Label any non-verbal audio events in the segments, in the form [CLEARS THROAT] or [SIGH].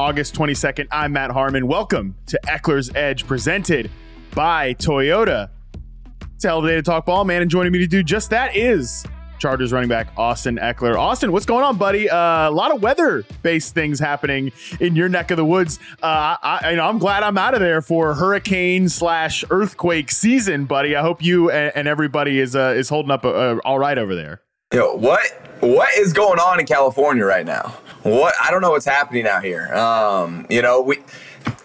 August 22nd. I'm Matt Harmon. Welcome to Ekeler's Edge, presented by Toyota. It's a hell of a day to talk ball, man. And joining me to do just that is Chargers running back Austin Eckler. Austin, what's going on, buddy? Uh, a lot of weather-based things happening in your neck of the woods. Uh, I, you know, I'm glad I'm out of there for hurricane slash earthquake season, buddy. I hope you and, and everybody is uh, is holding up uh, uh, all right over there. Yo, what what is going on in California right now? What I don't know what's happening out here. Um, you know, we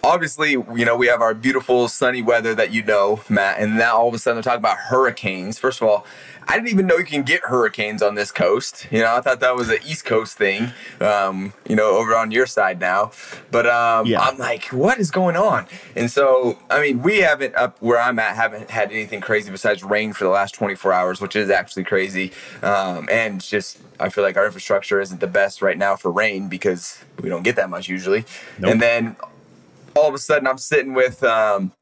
obviously, you know, we have our beautiful sunny weather that you know, Matt, and now all of a sudden they're talking about hurricanes. First of all, I didn't even know you can get hurricanes on this coast. You know, I thought that was an East Coast thing. Um, you know, over on your side now, but um, yeah. I'm like, what is going on? And so, I mean, we haven't up where I'm at haven't had anything crazy besides rain for the last 24 hours, which is actually crazy. Um, and just, I feel like our infrastructure isn't the best right now for rain because we don't get that much usually. Nope. And then all of a sudden, I'm sitting with. Um,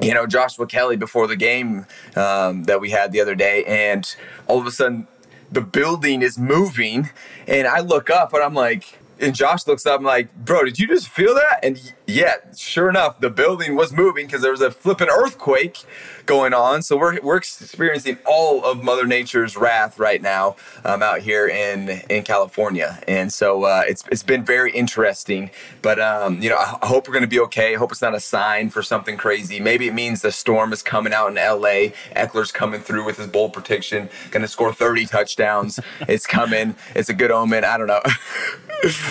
you know, Joshua Kelly before the game um, that we had the other day, and all of a sudden the building is moving, and I look up and I'm like, and Josh looks up, I'm like, bro, did you just feel that? And yeah, sure enough, the building was moving because there was a flipping earthquake going on. So we're, we're experiencing all of Mother Nature's wrath right now um, out here in in California, and so uh, it's it's been very interesting. But um, you know, I hope we're going to be okay. I hope it's not a sign for something crazy. Maybe it means the storm is coming out in L.A. Ekeler's coming through with his bold prediction, going to score 30 touchdowns. [LAUGHS] it's coming. It's a good omen. I don't know.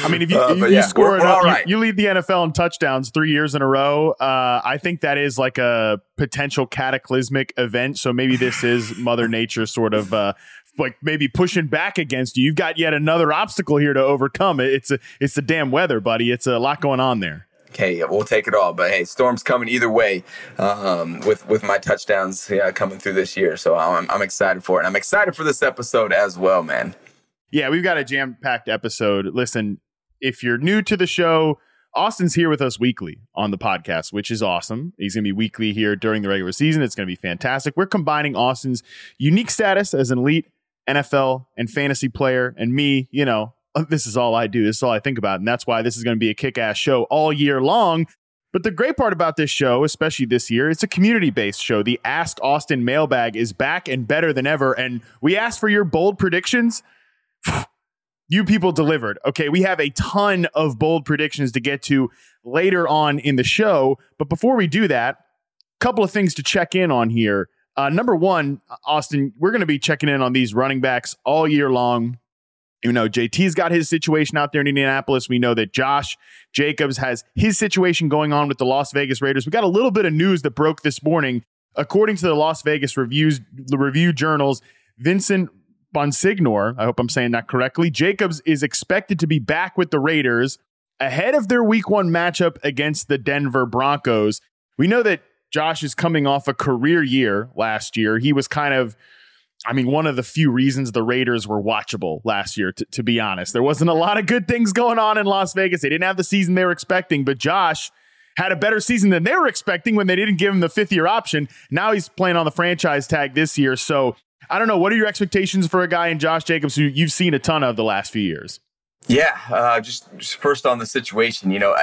I mean, if you, uh, you, yeah, score we're, we're all right. you, you, lead the NFL in touchdowns three years in a row. Uh, I think that is like a potential cataclysmic event. So maybe this is [LAUGHS] Mother Nature sort of uh, like maybe pushing back against you. You've got yet another obstacle here to overcome. It's a, it's the damn weather, buddy. It's a lot going on there. Okay, we'll take it all. But hey, storm's coming either way um, with with my touchdowns yeah, coming through this year. So I'm, I'm excited for it. And I'm excited for this episode as well, man. Yeah, we've got a jam packed episode. Listen, if you're new to the show, Austin's here with us weekly on the podcast, which is awesome. He's going to be weekly here during the regular season. It's going to be fantastic. We're combining Austin's unique status as an elite NFL and fantasy player and me, you know, uh, this is all I do. This is all I think about. And that's why this is going to be a kick ass show all year long. But the great part about this show, especially this year, it's a community based show. The Ask Austin mailbag is back and better than ever. And we asked for your bold predictions. [SIGHS] you people delivered. Okay, we have a ton of bold predictions to get to later on in the show. But before we do that, a couple of things to check in on here. Uh, number one, Austin, we're going to be checking in on these running backs all year long. You know, JT's got his situation out there in Indianapolis. We know that Josh Jacobs has his situation going on with the Las Vegas Raiders. We got a little bit of news that broke this morning. According to the Las Vegas reviews, the review journals, Vincent Bonsignore, I hope I'm saying that correctly, Jacobs is expected to be back with the Raiders ahead of their week one matchup against the Denver Broncos. We know that Josh is coming off a career year last year. He was kind of, I mean, one of the few reasons the Raiders were watchable last year, t- to be honest. There wasn't a lot of good things going on in Las Vegas. They didn't have the season they were expecting, but Josh had a better season than they were expecting when they didn't give him the fifth year option. Now he's playing on the franchise tag this year. So I don't know. What are your expectations for a guy in Josh Jacobs who you've seen a ton of the last few years? Yeah, uh, just, just first on the situation, you know,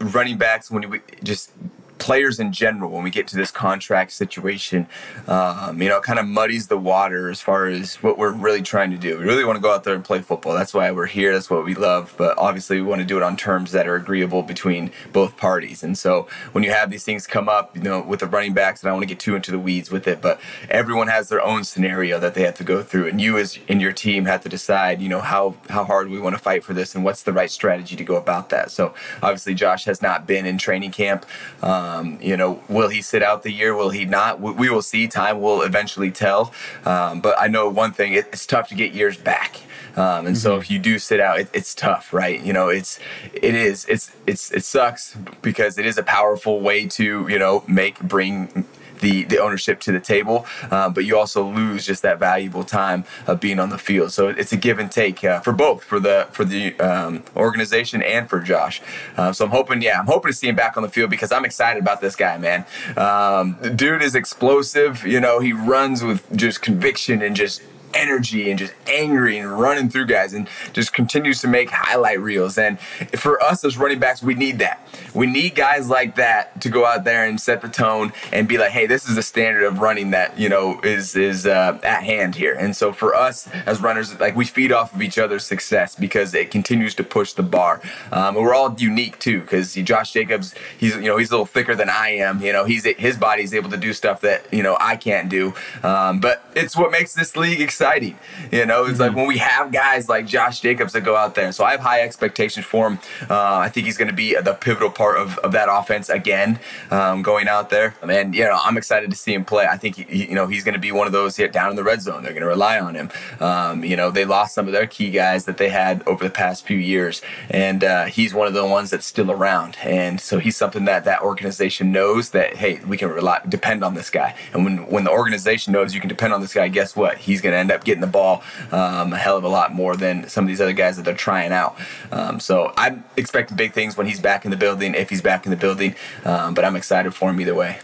running backs when you just players in general when we get to this contract situation um, you know it kind of muddies the water as far as what we're really trying to do. We really want to go out there and play football. That's why we're here. That's what we love. But obviously we want to do it on terms that are agreeable between both parties. And so when you have these things come up you know with the running backs and i want to get too into the weeds with it but everyone has their own scenario that they have to go through. And you as in your team have to decide you know how how hard we want to fight for this and what's the right strategy to go about that. So obviously josh has not been in training camp um, um, you know, will he sit out the year? Will he not? We, we will see. Time will eventually tell. Um, but I know one thing: it's tough to get years back. Um, and mm-hmm. so if you do sit out, it, it's tough, right? You know, it's it is it's it's it sucks because it is a powerful way to you know make bring the the ownership to the table, um, but you also lose just that valuable time of being on the field. So it's a give and take uh, for both for the for the um, organization and for Josh. Uh, so I'm hoping, yeah, I'm hoping to see him back on the field because I'm excited about this guy, man. Um, the dude is explosive. You know, he runs with just conviction and just energy and just angry and running through guys and just continues to make highlight reels. And for us as running backs, we need that. We need guys like that to go out there and set the tone and be like, hey, this is the standard of running that, you know, is is uh, at hand here. And so for us as runners, like we feed off of each other's success because it continues to push the bar. Um, and we're all unique too, because Josh Jacobs, he's you know he's a little thicker than I am. You know, he's his body's able to do stuff that you know I can't do. Um, but it's what makes this league exciting exciting. You know, it's mm-hmm. like when we have guys like Josh Jacobs that go out there. So I have high expectations for him. Uh, I think he's going to be the pivotal part of, of that offense again, um, going out there. And you know, I'm excited to see him play. I think he, you know he's going to be one of those hit down in the red zone. They're going to rely on him. Um, you know, they lost some of their key guys that they had over the past few years, and uh, he's one of the ones that's still around. And so he's something that that organization knows that hey, we can rely depend on this guy. And when when the organization knows you can depend on this guy, guess what? He's going to end up getting the ball um, a hell of a lot more than some of these other guys that they're trying out. Um, so I'm expecting big things when he's back in the building, if he's back in the building. Um, but I'm excited for him either way.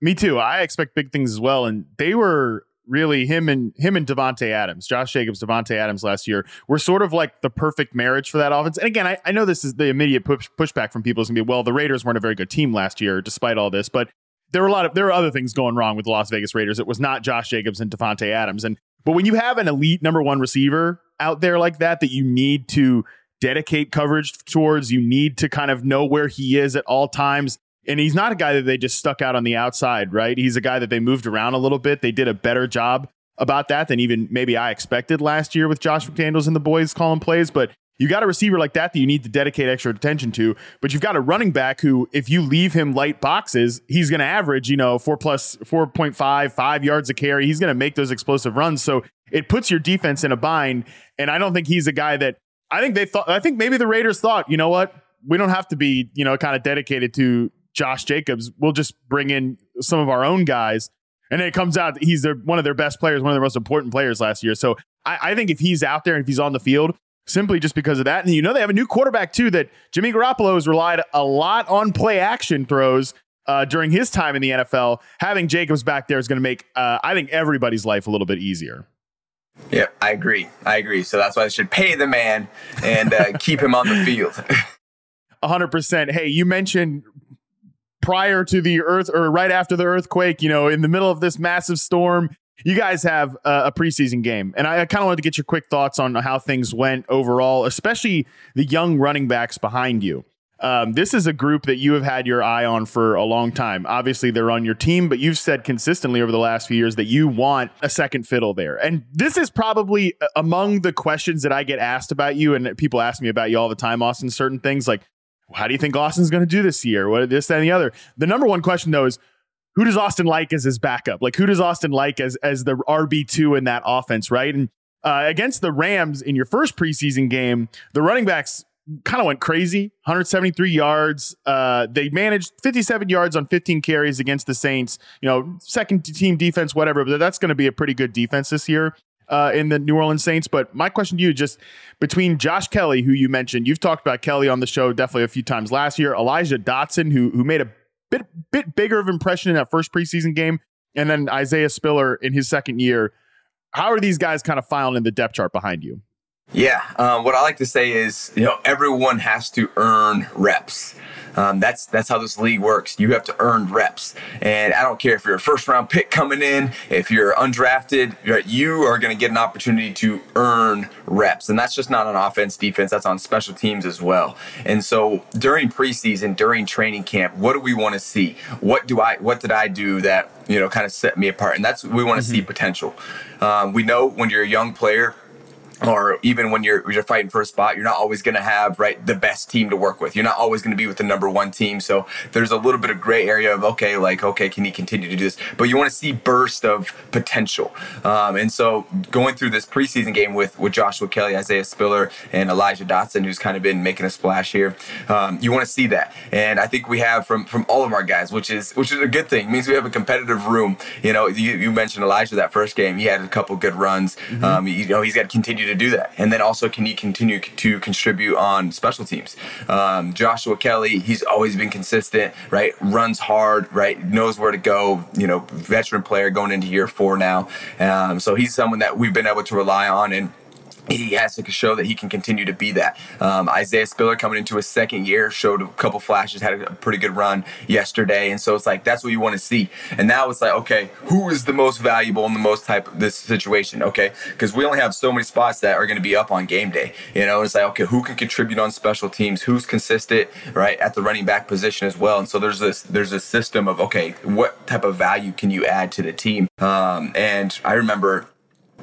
Me too. I expect big things as well. And they were really him and him and Davante Adams, Josh Jacobs, Davante Adams last year were sort of like the perfect marriage for that offense. And again, I, I know this is the immediate push, pushback from people is gonna be, well, the Raiders weren't a very good team last year, despite all this, but there were a lot of there were other things going wrong with the Las Vegas Raiders. It was not Josh Jacobs and Davante Adams. And but when you have an elite number one receiver out there like that, that you need to dedicate coverage towards, you need to kind of know where he is at all times. And he's not a guy that they just stuck out on the outside, right? He's a guy that they moved around a little bit. They did a better job about that than even maybe I expected last year with Josh McDaniels and the boys calling plays. But you got a receiver like that that you need to dedicate extra attention to, but you've got a running back who, if you leave him light boxes, he's going to average, you know, four plus 4.5, five yards a carry. He's going to make those explosive runs. So it puts your defense in a bind. And I don't think he's a guy that I think they thought, I think maybe the Raiders thought, you know what? We don't have to be, you know, kind of dedicated to Josh Jacobs. We'll just bring in some of our own guys. And it comes out that he's their, one of their best players, one of their most important players last year. So I, I think if he's out there and if he's on the field, simply just because of that. And you know, they have a new quarterback too that Jimmy Garoppolo has relied a lot on play action throws uh, during his time in the NFL. Having Jacobs back there is going to make, uh, I think, everybody's life a little bit easier. Yeah, I agree. I agree. So that's why they should pay the man and uh, [LAUGHS] keep him on the field. 100%. Hey, you mentioned prior to the earth or right after the earthquake, you know, in the middle of this massive storm, you guys have a, preseason game, and I, kind of wanted to get your quick thoughts on how things went overall, especially the young running backs behind you. Um, this is a group that you have had your eye on for a long time. Obviously, they're on your team, but you've said consistently over the last few years that you want a second fiddle there. And this is probably uh, among the questions that I get asked about you, and people ask me about you all the time, Austin. Certain things like, how do you think Austin's going to do this year? What this, that, and the other. The number one question though is who does Austin like as his backup? Like who does Austin like as as the RB two in that offense, right? And uh, against the Rams in your first preseason game, the running backs kind of went crazy 173 yards uh, they managed 57 yards on 15 carries against the saints you know second team defense whatever but that's going to be a pretty good defense this year uh, in the new orleans saints but my question to you just between josh kelly who you mentioned you've talked about kelly on the show definitely a few times last year elijah dotson who who made a bit bit bigger of impression in that first preseason game, and then Isaiah Spiller in his second year. How are these guys kind of filing in the depth chart behind you? Yeah, um, what I like to say is, you know, everyone has to earn reps. Um, that's that's how this league works. You have to earn reps, and I don't care if you're a first round pick coming in, if you're undrafted, you are going to get an opportunity to earn reps, and that's just not on offense, defense. That's on special teams as well. And so during preseason, during training camp, what do we want to see? What do I? What did I do that you know kind of set me apart? And that's we want to mm-hmm. see potential. Um, we know when you're a young player or even when you're you're fighting for a spot, you're not always going to have right the best team to work with. You're not always going to be with the number one team. So there's a little bit of gray area of okay, like okay, can he continue to do this? But you want to see burst of potential. Um, and so going through this preseason game with with Joshua Kelly, Isaiah Spiller, and Elijah Dotson, who's kind of been making a splash here, um, you want to see that. And I think we have from from all of our guys, which is which is a good thing. It means we have a competitive room. You know, you, you mentioned Elijah that first game. He had a couple good runs. Mm-hmm. Um, you know, he's got to continue to do that. And then also, can he continue to contribute on special teams? Um, Joshua Kelly, he's always been consistent, right? Runs hard, right? Knows where to go. You know, veteran player going into year four now. Um, so he's someone that we've been able to rely on and he has to show that he can continue to be that. Um, Isaiah Spiller coming into his second year showed a couple flashes, had a pretty good run yesterday, and so it's like that's what you want to see. And now it's like, okay, who is the most valuable in the most type of this situation? Okay, because we only have so many spots that are going to be up on game day. You know, it's like okay, who can contribute on special teams? Who's consistent, right, at the running back position as well? And so there's this there's a system of okay, what type of value can you add to the team? Um, and I remember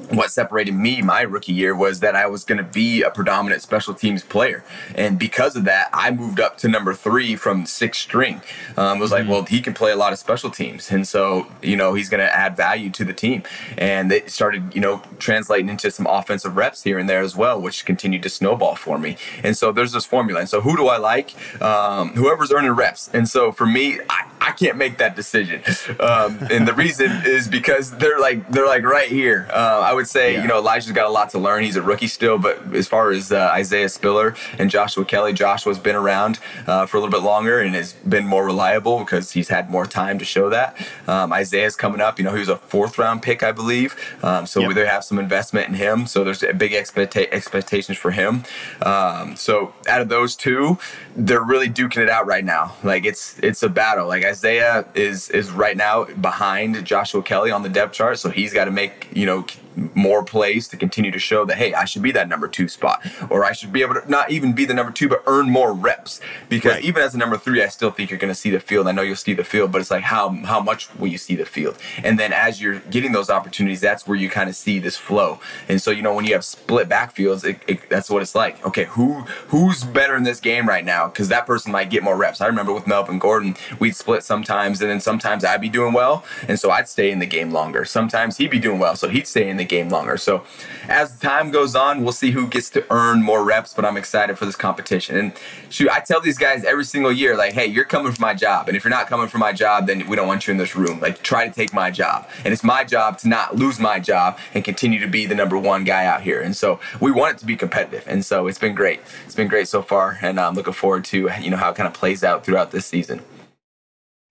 what separated me my rookie year was that I was going to be a predominant special teams player. And because of that, I moved up to number three from sixth string. Um, it was like, mm-hmm. well, he can play a lot of special teams. And so, you know, he's going to add value to the team. And it started, you know, translating into some offensive reps here and there as well, which continued to snowball for me. And so there's this formula. And so who do I like? Um, whoever's earning reps. And so for me, I, I can't make that decision. Um, and the reason is because they're like, they're like right here. Uh, I would say, yeah. you know, Elijah's got a lot to learn. He's a rookie still, but as far as uh, Isaiah Spiller and Joshua Kelly, Joshua's been around uh, for a little bit longer and has been more reliable because he's had more time to show that. Um, Isaiah's coming up. You know, he was a fourth round pick, I believe. Um, so yep. they have some investment in him. So there's big expecta- expectations for him. Um, so out of those two, they're really duking it out right now. Like it's it's a battle. Like Isaiah is is right now behind Joshua Kelly on the depth chart, so he's got to make you know more plays to continue to show that hey, I should be that number two spot, or I should be able to not even be the number two, but earn more reps. Because right. even as a number three, I still think you're going to see the field. I know you'll see the field, but it's like how how much will you see the field? And then as you're getting those opportunities, that's where you kind of see this flow. And so you know when you have split backfields, it, it, that's what it's like. Okay, who who's better in this game right now? Because that person might get more reps. I remember with Melvin Gordon, we'd split sometimes, and then sometimes I'd be doing well, and so I'd stay in the game longer. Sometimes he'd be doing well, so he'd stay in the game longer. So as time goes on, we'll see who gets to earn more reps, but I'm excited for this competition. And shoot, I tell these guys every single year, like, hey, you're coming for my job. And if you're not coming for my job, then we don't want you in this room. Like, try to take my job. And it's my job to not lose my job and continue to be the number one guy out here. And so we want it to be competitive. And so it's been great. It's been great so far. And I'm looking forward to, you know, how it kind of plays out throughout this season.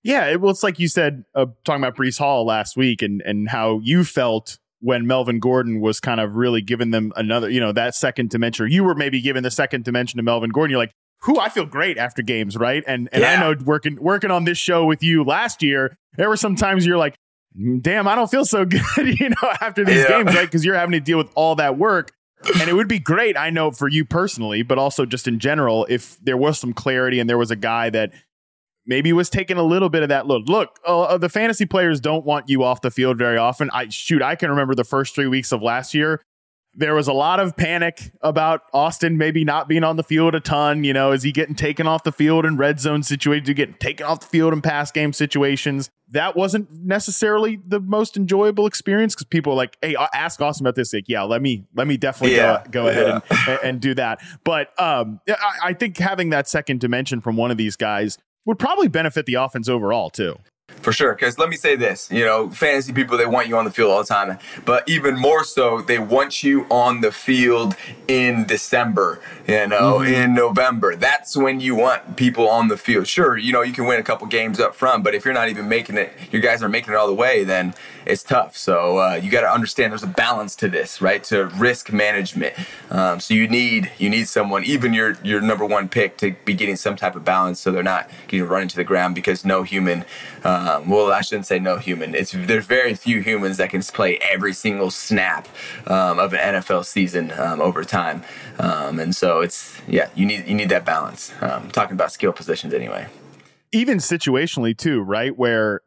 Yeah, well, it's like you said, uh, talking about Breece Hall last week, and and how you felt when Melvin Gordon was kind of really giving them another, you know, that second dimension. You were maybe giving the second dimension to Melvin Gordon. You're like, who I feel great after games, right? And and yeah. I know working working on this show with you last year, there were some times you're like, mm, damn, I don't feel so [LAUGHS] good, you know, after these yeah. games, right? Because you're having to deal with all that work. and it would be great, I know, for you personally, but also just in general, if there was some clarity and there was a guy that maybe was taking a little bit of that look. Look, uh, uh, the fantasy players don't want you off the field very often. I shoot, I can remember the first three weeks of last year. There was a lot of panic about Austin maybe not being on the field a ton. You know, is he getting taken off the field in red zone situations? Is getting taken off the field in pass game situations? That wasn't necessarily the most enjoyable experience because people are like, "Hey, ask Austin about this." Like, yeah, let me let me definitely yeah. go, go ahead and, and do that. But um, I, I think having that second dimension from one of these guys would probably benefit the offense overall too. For sure. Because let me say this you know, fantasy people, they want you on the field all the time. But even more so, they want you on the field in December, you know, mm-hmm. in November. That's when you want people on the field. Sure, you know, you can win a couple games up front, but if you're not even making it, your guys aren't making it all the way, then it's tough. So uh, you got to understand there's a balance to this, right? To risk management. Um, so you need you need someone, even your your number one pick, to be getting some type of balance, so they're not getting run into the ground because no human. Um, well, I shouldn't say no human. It's there's very few humans that can play every single snap um, of an NFL season um, over time, um, and so it's yeah, you need you need that balance. Um, talking about skill positions anyway. Even situationally too, right? Where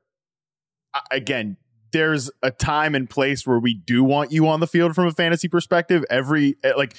again, there's a time and place where we do want you on the field from a fantasy perspective. Every eh, like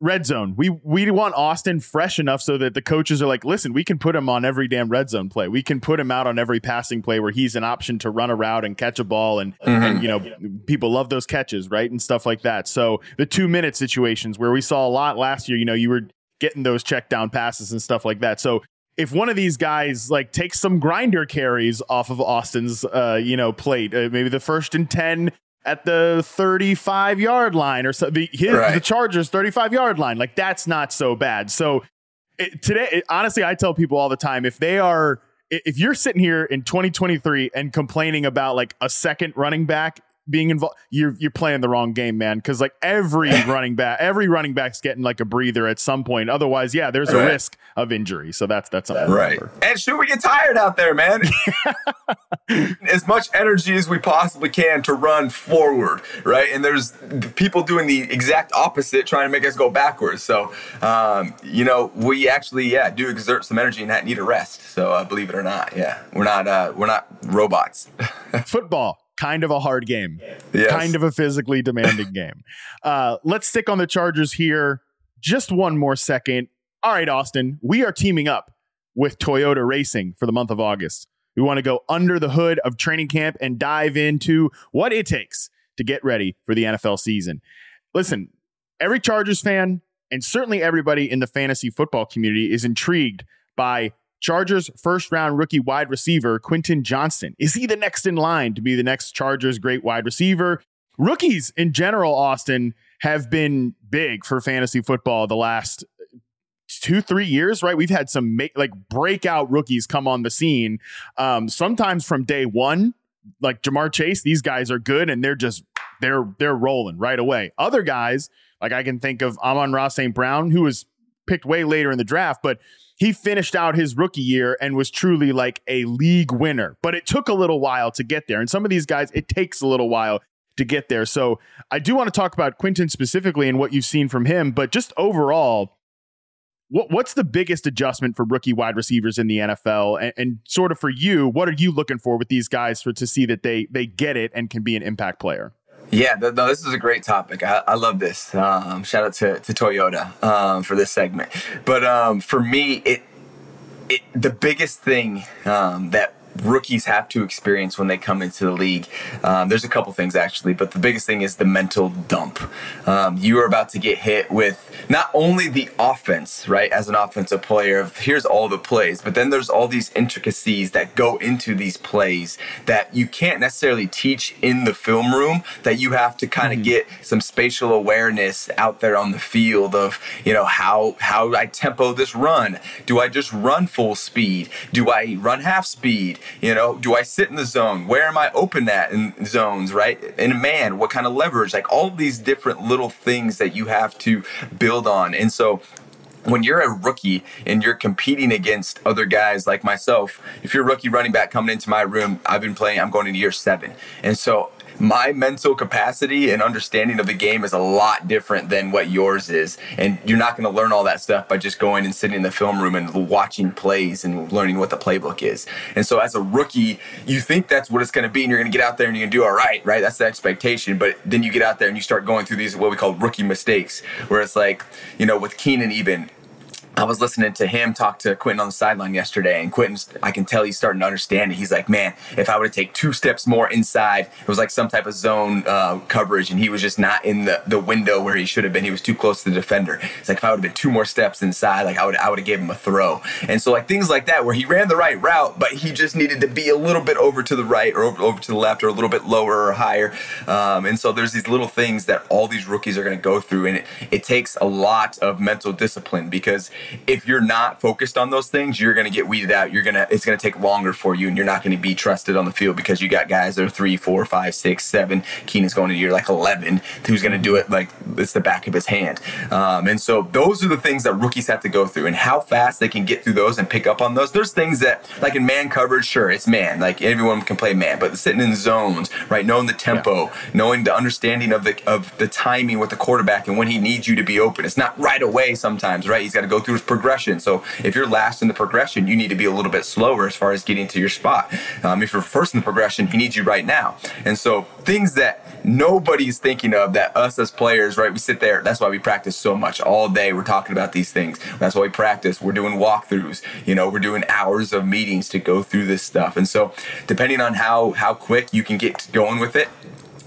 red zone. We we want Austin fresh enough so that the coaches are like, listen, we can put him on every damn red zone play. We can put him out on every passing play where he's an option to run a route and catch a ball, and, mm-hmm. and you know people love those catches, right, and stuff like that. So the two minute situations where we saw a lot last year, you know, you were getting those check down passes and stuff like that. So if one of these guys like takes some grinder carries off of Austin's uh, you know plate, uh, maybe the first and 10 at the 35 yard line or so the his, right. the Chargers 35 yard line, like that's not so bad. So it, today it, honestly I tell people all the time if they are if you're sitting here in 2023 and complaining about like a second running back being involved, you're you're playing the wrong game, man. Because like every [LAUGHS] running back, every running back's getting like a breather at some point. Otherwise, yeah, there's right. a risk of injury. So that's that's right. And should we get tired out there, man? [LAUGHS] as much energy as we possibly can to run forward, right? And there's people doing the exact opposite, trying to make us go backwards. So, um, you know, we actually, yeah, do exert some energy and need a rest. So, uh, believe it or not, yeah, we're not uh, we're not robots. [LAUGHS] Football kind of a hard game, yes. kind of a physically demanding [LAUGHS] game. Uh, let's stick on the Chargers here just one more second. All right, Austin, we are teaming up with Toyota Racing for the month of August. We want to go under the hood of training camp and dive into what it takes to get ready for the NFL season. Listen, every Chargers fan and certainly everybody in the fantasy football community is intrigued by Chargers first round rookie wide receiver Quentin Johnston. Is he the next in line to be the next Chargers great wide receiver? Rookies in general, Austin, have been big for fantasy football the last two three years right we've had some make, like breakout rookies come on the scene um sometimes from day one like ja'marr chase these guys are good and they're just they're they're rolling right away other guys like i can think of amon ross st brown who was picked way later in the draft but he finished out his rookie year and was truly like a league winner. But it took a little while to get there. And some of these guys, it takes a little while to get there. So I do want to talk about Quentin specifically and what you've seen from him, but just overall, what, what's the biggest adjustment for rookie wide receivers in the NFL? And, and, sort of for you, what are you looking for with these guys for to see that they they get it and can be an impact player? Yeah, no, this is a great topic. I, I love this. Um, shout out to, to Toyota um, for this segment. But um, for me, it, it the biggest thing um, that rookies have to experience when they come into the league. Um, there's a couple things actually, but the biggest thing is the mental dump. Um, you are about to get hit with not only the offense, right, as an offensive player, of here's all the plays, but then there's all these intricacies that go into these plays that you can't necessarily teach in the film room, that you have to kind of mm-hmm. get some spatial awareness out there on the field of, you know, how, how I tempo this run. Do I just run full speed? Do I run half speed? You know, do I sit in the zone? Where am I open at in zones, right? In a man, what kind of leverage? Like all these different little things that you have to build on. And so when you're a rookie and you're competing against other guys like myself, if you're a rookie running back coming into my room, I've been playing, I'm going into year seven. And so my mental capacity and understanding of the game is a lot different than what yours is. And you're not going to learn all that stuff by just going and sitting in the film room and watching plays and learning what the playbook is. And so as a rookie, you think that's what it's going to be and you're going to get out there and you're going to do all right, right? That's the expectation. But then you get out there and you start going through these, what we call rookie mistakes, where it's like, you know, with Keenan even, I was listening to him talk to Quentin on the sideline yesterday, and Quentin's, I can tell he's starting to understand it. He's like, man, if I would have take two steps more inside, it was like some type of zone uh, coverage, and he was just not in the, the window where he should have been. He was too close to the defender. It's like if I would have been two more steps inside, like I would I would have gave him a throw. And so like things like that, where he ran the right route, but he just needed to be a little bit over to the right or over, over to the left or a little bit lower or higher. Um, and so there's these little things that all these rookies are going to go through, and it, it takes a lot of mental discipline because if you're not focused on those things, you're going to get weeded out. You're going to, it's going to take longer for you and you're not going to be trusted on the field because you got guys that are three, four, five, six, seven. Keenan's going to year like 11 who's going to do it like it's the back of his hand. Um, and so those are the things that rookies have to go through and how fast they can get through those and pick up on those. There's things that, like in man coverage, sure, it's man. Like everyone can play man, but sitting in zones, right? Knowing the tempo, yeah. knowing the understanding of the, of the timing with the quarterback and when he needs you to be open. It's not right away sometimes, right? He's got to go through his progression. So if you're last in the progression, you need to be a little bit slower as far as getting to your spot. Um, if you're first in the progression, he needs you right now. And so things that nobody's thinking of that us as players, right? We sit there. That's why we practice so much all day. We're talking about these things. That's why we practice. We're doing walkthroughs. You know, we're doing hours of meetings to go through this stuff. And so depending on how how quick you can get going with it,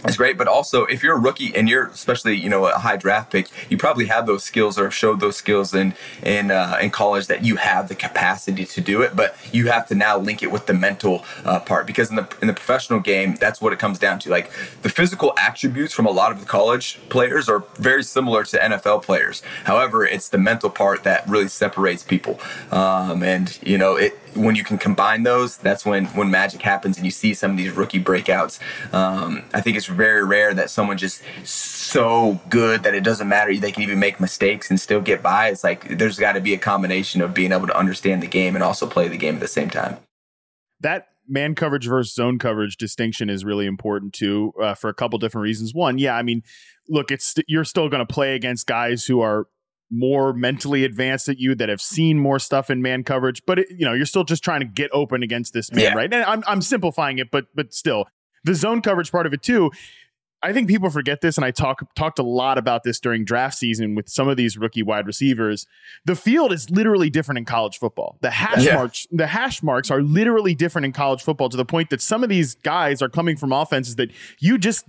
it's great. But also, if you're a rookie and you're especially you know a high draft pick, you probably have those skills or showed those skills in in uh, in college that you have the capacity to do it. But you have to now link it with the mental uh, part because in the in the professional game, that's what it comes down to. Like the physical attributes from a lot of the college players are very similar to NFL players. However, it's the mental part that really separates people. Um, and you know it when you can combine those, that's when when magic happens and you see some of these rookie breakouts. Um, I think it's very rare that someone just so good that it doesn't matter. They can even make mistakes and still get by. It's like there's got to be a combination of being able to understand the game and also play the game at the same time. That man coverage versus zone coverage distinction is really important too uh, for a couple different reasons. One, yeah, I mean, look, it's st- you're still going to play against guys who are more mentally advanced at you that have seen more stuff in man coverage, but it, you know, you're still just trying to get open against this man, yeah. right? And I'm I'm simplifying it, but but still, the zone coverage part of it too. I think people forget this, and I talk talked a lot about this during draft season with some of these rookie wide receivers. The field is literally different in college football. The hash yeah. marks, the hash marks are literally different in college football to the point that some of these guys are coming from offenses that you just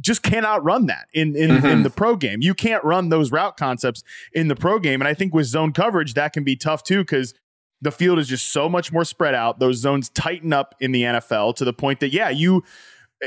just cannot run that in in, mm-hmm. in the pro game. You can't run those route concepts in the pro game. And I think with zone coverage, that can be tough too, because the field is just so much more spread out. Those zones tighten up in the NFL to the point that, yeah, you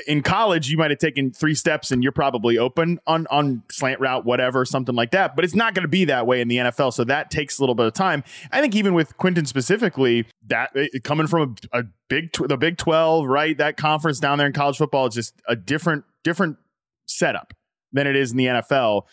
in college you might have taken three steps and you're probably open on on slant route whatever something like that but it's not going to be that way in the NFL so that takes a little bit of time. I think even with Quentin specifically that eh, eh, coming from a, a big the big 12 right? That conference down there in college football is just a different different setup than it is in the NFL.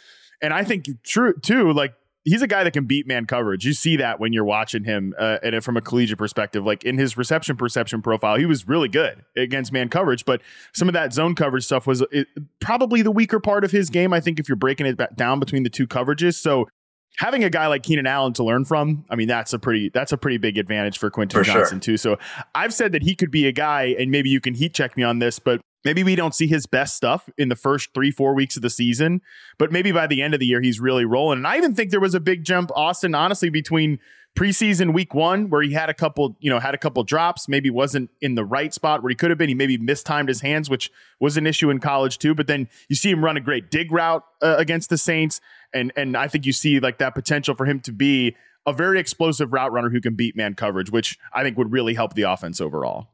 And I think true too, like he's a guy that can beat man coverage. You see that when you're watching him, uh, and from a collegiate perspective, like in his reception perception profile, he was really good against man coverage. But some of that zone coverage stuff was it, probably the weaker part of his game. I think if you're breaking it down between the two coverages, so having a guy like Keenan Allen to learn from, I mean, that's a pretty that's a pretty big advantage for Quentin for Johnston sure. too. So I've said that he could be a guy, and maybe you can heat check me on this, but maybe we don't see his best stuff in the first three, four weeks of the season, but maybe by the end of the year, he's really rolling. And I even think there was a big jump, Austin, honestly, between preseason week one, where he had a couple, you know, had a couple drops, maybe wasn't in the right spot where he could have been. He maybe mistimed his hands, which was an issue in college too. But then you see him run a great dig route uh, against the Saints. And, and I think you see like that potential for him to be a very explosive route runner who can beat man coverage, which I think would really help the offense overall.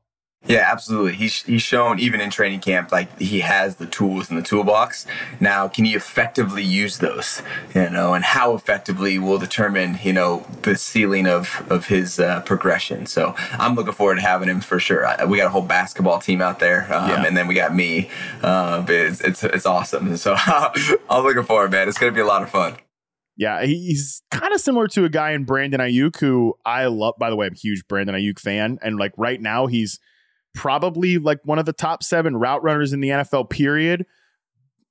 Yeah, absolutely. He's he's shown even in training camp like he has the tools in the toolbox. Now, can he effectively use those? You know, and how effectively will determine you know the ceiling of of his uh, progression. So I'm looking forward to having him for sure. I, we got a whole basketball team out there, um, yeah. and then we got me. Uh, it's, it's it's awesome. So [LAUGHS] I'm looking forward, man. It's gonna be a lot of fun. Yeah, he's kind of similar to a guy in Brandon Aiyuk who I love. By the way, I'm a huge Brandon Aiyuk fan, and like right now he's probably like one of the top seven route runners in the NFL. Period.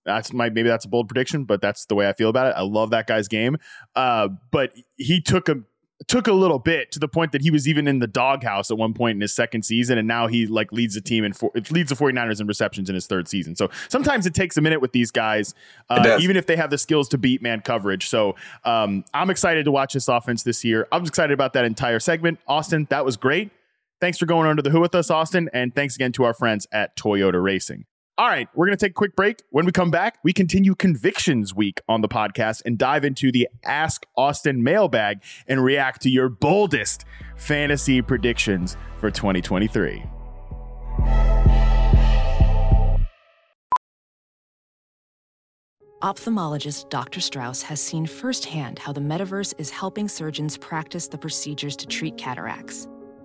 That's my maybe that's a bold prediction, but that's the way I feel about it. I love that guy's game. Uh, but he took a took a little bit to the point that he was even in the doghouse at one point in his second season and now he like leads the team and leads the 49ers in receptions in his third season so sometimes it takes a minute with these guys uh, even if they have the skills to beat man coverage so um, i'm excited to watch this offense this year i'm excited about that entire segment austin that was great Thanks for going under the hood with us, Austin. And thanks again to our friends at Toyota Racing. All right, we're going to take a quick break. When we come back, we continue Convictions Week on the podcast and dive into the Ask Austin mailbag and react to your boldest fantasy predictions for 2023. Ophthalmologist Dr. Strauss has seen firsthand how the metaverse is helping surgeons practice the procedures to treat cataracts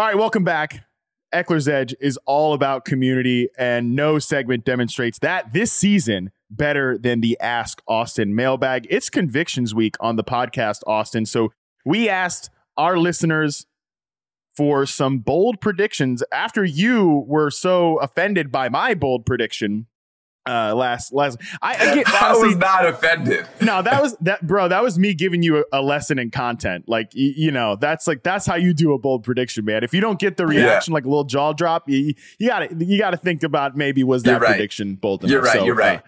All right, welcome back. Ekeler's Edge is all about community, and no segment demonstrates that this season better than the Ask Austin mailbag. It's Convictions Week on the podcast, Austin. So we asked our listeners for some bold predictions after you were so offended by my bold prediction uh last last I, I get [LAUGHS] I honestly, was not offended. no that was that bro that was me giving you a, a lesson in content like y- you know that's like that's how you do a bold prediction man if you don't get the reaction like a little jaw drop you, you gotta you gotta think about maybe was that right. prediction bold You're right. So, you're right. uh,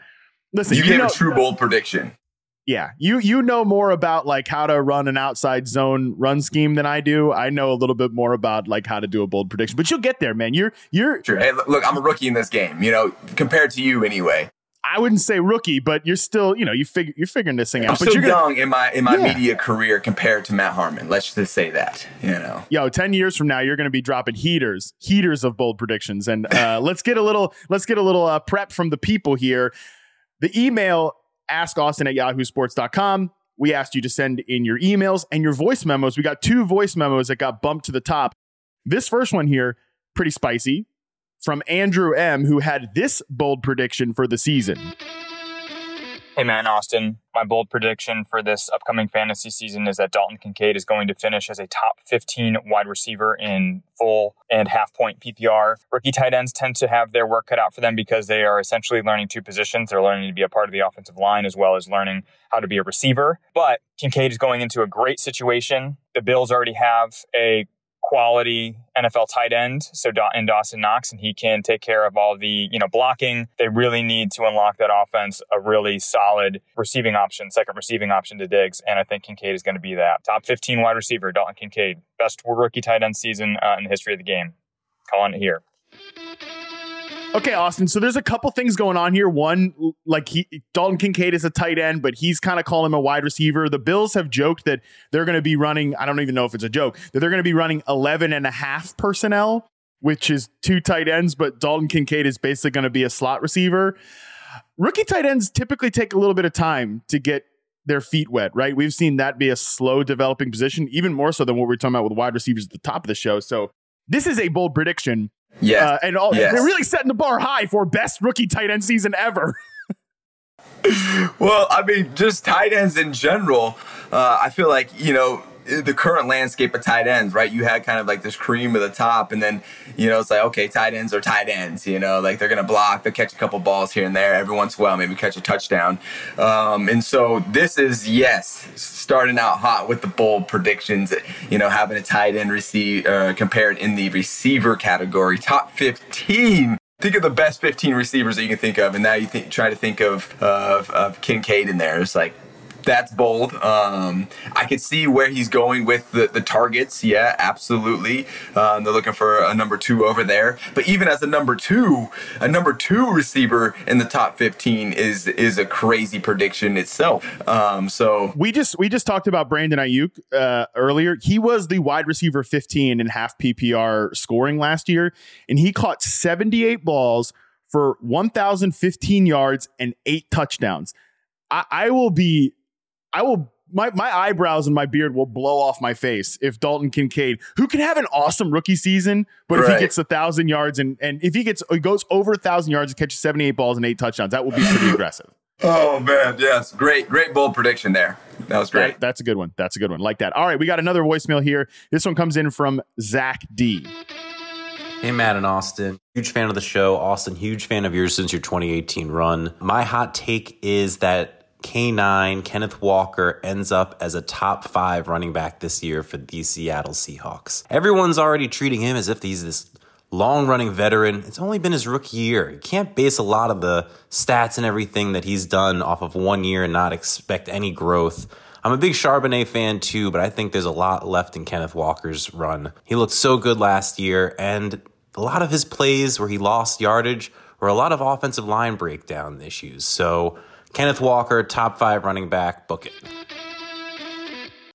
listen you you gave know, a true bold prediction. Yeah you you know more about like how to run an outside zone run scheme than i do i know a little bit more about like how to do a bold prediction but you'll get there man you're you're Sure. Hey, look, I'm a rookie in this game. You know, compared to you anyway. i wouldn't say rookie but you're still you know you figure you're figuring this thing out. I'm but still you're gonna, young in my in my Yeah. media career compared to Matt Harmon. Let's just say that. You know. yo 10 years from now you're going to be dropping heaters heaters of bold predictions and uh, [LAUGHS] let's get a little let's get a little uh, prep from the people here the email ask austin at yahoosports.com we asked you to send in your emails and your voice memos. We got two voice memos that got bumped to the top. This first one here pretty spicy from andrew m who had this bold prediction for the season Hey man, Austin. My bold prediction for this upcoming fantasy season is that Dalton Kincaid is going to finish as a top 15 wide receiver in full and half point PPR. Rookie tight ends tend to have their work cut out for them because they are essentially learning two positions. They're learning to be a part of the offensive line as well as learning how to be a receiver. But Kincaid is going into a great situation. The Bills already have a quality NFL tight end, so in Dawson Knox, and he can take care of all the you know blocking. They really need to unlock that offense a really solid receiving option, second receiving option to Diggs, and I think Kincaid is going to be that top 15 wide receiver. Dalton Kincaid, best rookie tight end season uh, in the history of the game. Calling it here. Okay, Austin. So there's a couple things going on here. One, like he Dalton Kincaid is a tight end, but he's kind of calling him a wide receiver. The Bills have joked that they're going to be running, I don't even know if it's a joke, that they're going to be running 11 and a half personnel, which is two tight ends, but Dalton Kincaid is basically going to be a slot receiver. Rookie tight ends typically take a little bit of time to get their feet wet, right? We've seen that be a slow developing position, even more so than what we we're talking about with wide receivers at the top of the show. So this is a bold prediction. Yes. Uh, and all, Yes. they're really setting the bar high for best rookie tight end season ever. [LAUGHS] Well, I mean, just tight ends in general. Uh, I feel like you know the current landscape of tight ends, right? You had kind of like this cream of the top, and then you know it's like okay, tight ends are tight ends. You know, like they're gonna block, they'll catch a couple balls here and there. Every once in a while, maybe catch a touchdown. Um, and so this is yes, starting out hot with the bold predictions. You know, having a tight end receive uh, compared in the receiver category, top fifteen think of the best 15 receivers that you can think of, and now you think try to think of of, of Kincaid in there. It's like that's bold. Um, I could see where he's going with the, the targets. Yeah, absolutely. Um, they're looking for a number two over there. But even as a number two, a number two receiver in the top 15 is is a crazy prediction itself. Um, so We just we just talked about Brandon Aiyuk uh, earlier. He was the wide receiver 15 in half PPR scoring last year, and he caught 78 balls for 1,015 yards and eight touchdowns. I, I will be, I will. My, my eyebrows and my beard will blow off my face if Dalton Kincaid, who can have an awesome rookie season, but if he gets a thousand yards and and if he gets he goes over a thousand yards and catches 78 balls and eight touchdowns, that will be pretty [LAUGHS] aggressive. oh man, yes, great, great bold prediction there. That was great. That- that's a good one. That's a good one. Like that. All right, we got another voicemail here. This one comes in from Zach D. Hey, Matt and Austin. Huge fan of the show. Austin, huge fan of yours since your 2018 run. My hot take is that K9, Kenneth Walker, ends up as a top five running back this year for the Seattle Seahawks. Everyone's already treating him as if he's this long running veteran. It's only been his rookie year. You can't base a lot of the stats and everything that he's done off of one year and not expect any growth. I'm a big Charbonnet fan too, but I think there's a lot left in Kenneth Walker's run. He looked so good last year, and a lot of his plays where he lost yardage were a lot of offensive line breakdown issues. So, Kenneth Walker, top five running back, book it.